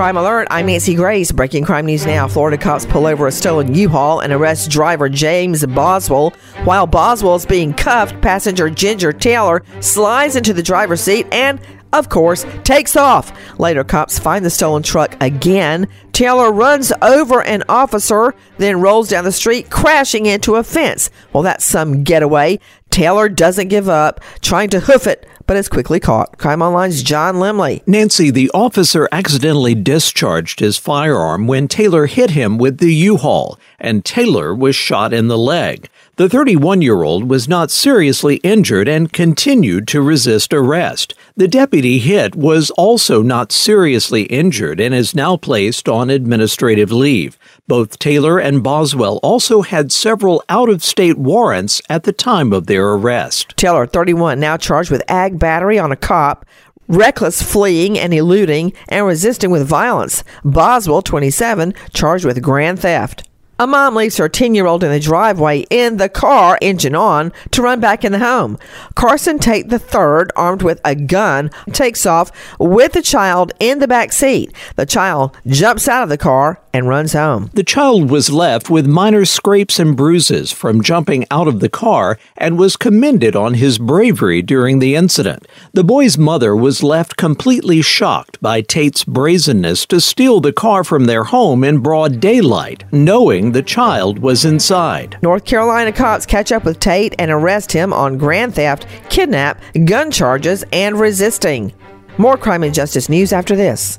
Crime Alert, I'm Nancy Grace. Breaking crime news now. Florida cops pull over a stolen U-Haul and arrest driver James Boswell. While Boswell's being cuffed, passenger Ginger Taylor slides into the driver's seat and of course, takes off. Later, cops find the stolen truck again. Taylor runs over an officer, then rolls down the street, crashing into a fence. Well, that's some getaway. Taylor doesn't give up, trying to hoof it, but is quickly caught. Crime Online's John Limley. Nancy, the officer accidentally discharged his firearm when Taylor hit him with the U-Haul, and Taylor was shot in the leg. The 31 year old was not seriously injured and continued to resist arrest. The deputy hit was also not seriously injured and is now placed on administrative leave. Both Taylor and Boswell also had several out of state warrants at the time of their arrest. Taylor, 31, now charged with ag battery on a cop, reckless fleeing and eluding, and resisting with violence. Boswell, 27, charged with grand theft. A mom leaves her 10 year old in the driveway in the car, engine on, to run back in the home. Carson Tate III, armed with a gun, takes off with the child in the back seat. The child jumps out of the car and runs home. The child was left with minor scrapes and bruises from jumping out of the car and was commended on his bravery during the incident. The boy's mother was left completely shocked by Tate's brazenness to steal the car from their home in broad daylight, knowing the child was inside. North Carolina cops catch up with Tate and arrest him on grand theft, kidnap, gun charges, and resisting. More crime and justice news after this.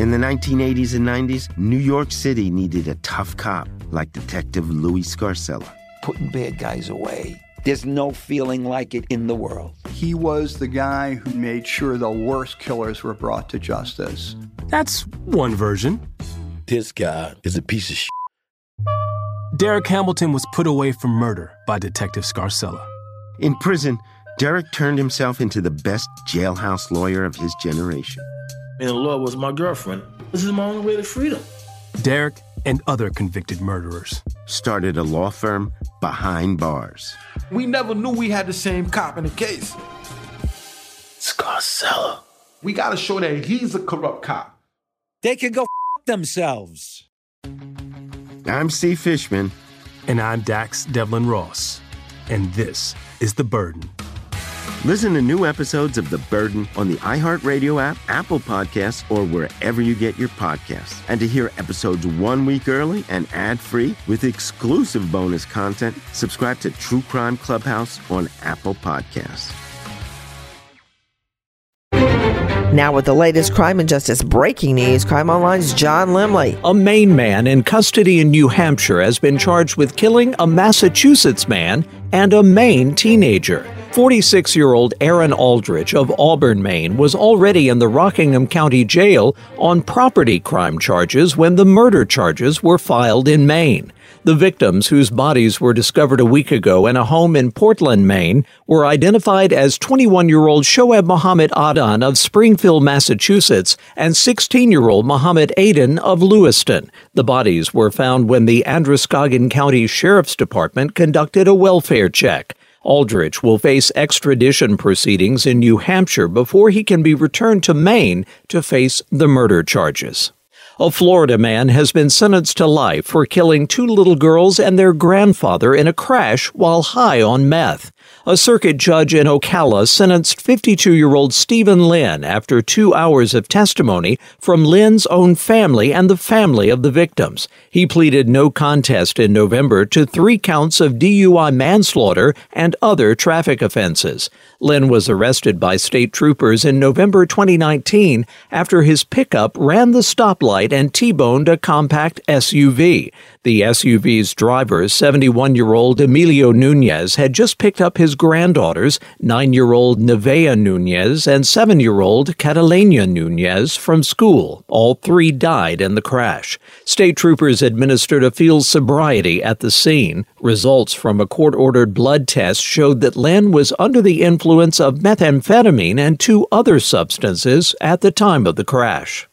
In the 1980s and 90s, New York City needed a tough cop like Detective Louis Scarcella. Putting bad guys away. There's no feeling like it in the world. He was the guy who made sure the worst killers were brought to justice. That's one version. This guy is a piece of shit. Derek Hamilton was put away for murder by Detective Scarcella. In prison, Derek turned himself into the best jailhouse lawyer of his generation. And the law was my girlfriend. This is my only way to freedom. Derek and other convicted murderers started a law firm behind bars. We never knew we had the same cop in the case. Scarcella. We gotta show that he's a corrupt cop. They can go f- themselves. I'm Steve Fishman. And I'm Dax Devlon Ross. And this is The Burden. Listen to new episodes of The Burden on the iHeartRadio app, Apple Podcasts, or wherever you get your podcasts. And to hear episodes one week early and ad free with exclusive bonus content, subscribe to True Crime Clubhouse on Apple Podcasts. Now, with the latest crime and justice breaking news, Crime Online's John Limley. A Maine man in custody in New Hampshire has been charged with killing a Massachusetts man and a Maine teenager. 46 year old Aaron Aldrich of Auburn, Maine, was already in the Rockingham County Jail on property crime charges when the murder charges were filed in Maine. The victims, whose bodies were discovered a week ago in a home in Portland, Maine, were identified as 21 year old Shoaib Mohammed Adan of Springfield, Massachusetts, and 16 year old Mohammed Aden of Lewiston. The bodies were found when the Androscoggin County Sheriff's Department conducted a welfare check. Aldrich will face extradition proceedings in New Hampshire before he can be returned to Maine to face the murder charges. A Florida man has been sentenced to life for killing two little girls and their grandfather in a crash while high on meth. A circuit judge in Ocala sentenced 52 year old Stephen Lynn after two hours of testimony from Lynn's own family and the family of the victims. He pleaded no contest in November to three counts of DUI manslaughter and other traffic offenses. Lynn was arrested by state troopers in November 2019 after his pickup ran the stoplight and T boned a compact SUV. The SUV's driver, 71 year old Emilio Nunez, had just picked up his granddaughters, 9 year old Nevea Nunez and 7 year old Catalina Nunez, from school. All three died in the crash. State troopers administered a field sobriety at the scene. Results from a court ordered blood test showed that Lynn was under the influence of methamphetamine and two other substances at the time of the crash.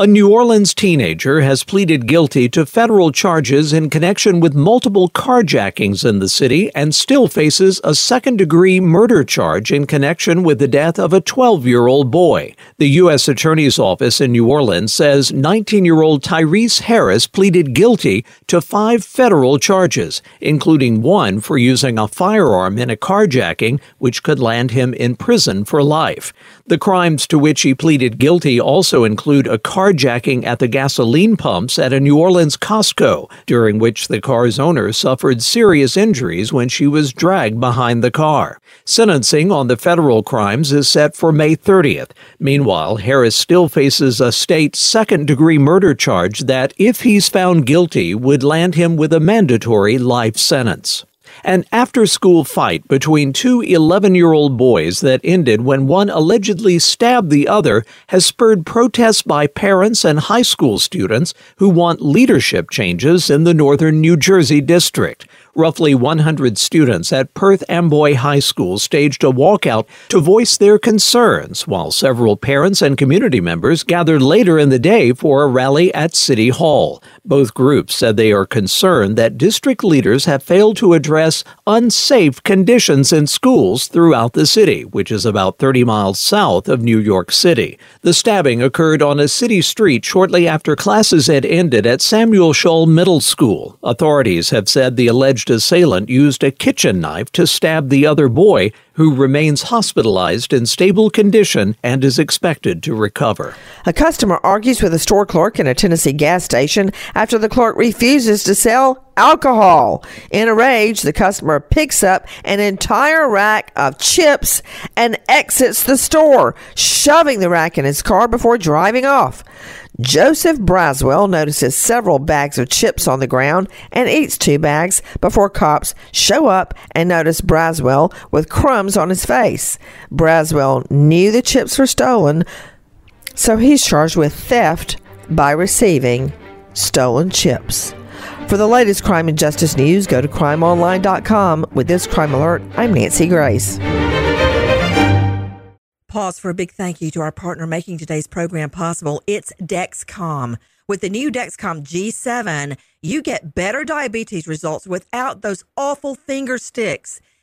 A New Orleans teenager has pleaded guilty to federal charges in connection with multiple carjackings in the city and still faces a second degree murder charge in connection with the death of a 12 year old boy. The U.S. Attorney's Office in New Orleans says 19 year old Tyrese Harris pleaded guilty to five federal charges, including one for using a firearm in a carjacking, which could land him in prison for life. The crimes to which he pleaded guilty also include a car carjacking at the gasoline pumps at a New Orleans Costco, during which the car's owner suffered serious injuries when she was dragged behind the car. Sentencing on the federal crimes is set for May 30th. Meanwhile, Harris still faces a state second degree murder charge that, if he's found guilty, would land him with a mandatory life sentence. An after school fight between two 11 year old boys that ended when one allegedly stabbed the other has spurred protests by parents and high school students who want leadership changes in the northern New Jersey district roughly 100 students at Perth Amboy High School staged a walkout to voice their concerns, while several parents and community members gathered later in the day for a rally at City Hall. Both groups said they are concerned that district leaders have failed to address unsafe conditions in schools throughout the city, which is about 30 miles south of New York City. The stabbing occurred on a city street shortly after classes had ended at Samuel Shull Middle School. Authorities have said the alleged assailant used a kitchen knife to stab the other boy, who remains hospitalized in stable condition and is expected to recover. A customer argues with a store clerk in a Tennessee gas station after the clerk refuses to sell alcohol. In a rage, the customer picks up an entire rack of chips and exits the store, shoving the rack in his car before driving off. Joseph Braswell notices several bags of chips on the ground and eats two bags before cops show up and notice Braswell with crumbs on his face. Braswell knew the chips were stolen, so he's charged with theft by receiving stolen chips. For the latest crime and justice news, go to crimeonline.com. With this crime alert, I'm Nancy Grace. Pause for a big thank you to our partner making today's program possible. It's Dexcom. With the new Dexcom G7, you get better diabetes results without those awful finger sticks.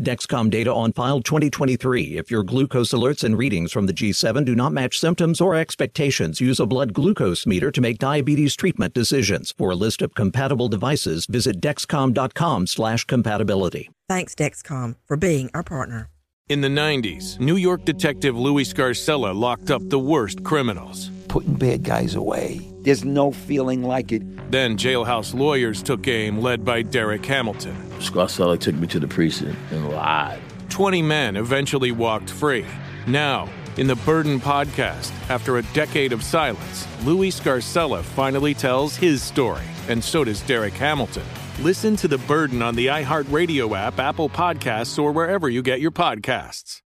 Dexcom data on file 2023. If your glucose alerts and readings from the G7 do not match symptoms or expectations, use a blood glucose meter to make diabetes treatment decisions. For a list of compatible devices, visit dexcom.com/compatibility. Thanks Dexcom for being our partner. In the 90s, New York detective Louis Scarcella locked up the worst criminals. Putting bad guys away. There's no feeling like it. Then jailhouse lawyers took aim, led by Derek Hamilton. Scarcella took me to the precinct and lied. 20 men eventually walked free. Now, in the Burden podcast, after a decade of silence, Louis Scarcella finally tells his story, and so does Derek Hamilton. Listen to The Burden on the iHeartRadio app, Apple Podcasts, or wherever you get your podcasts.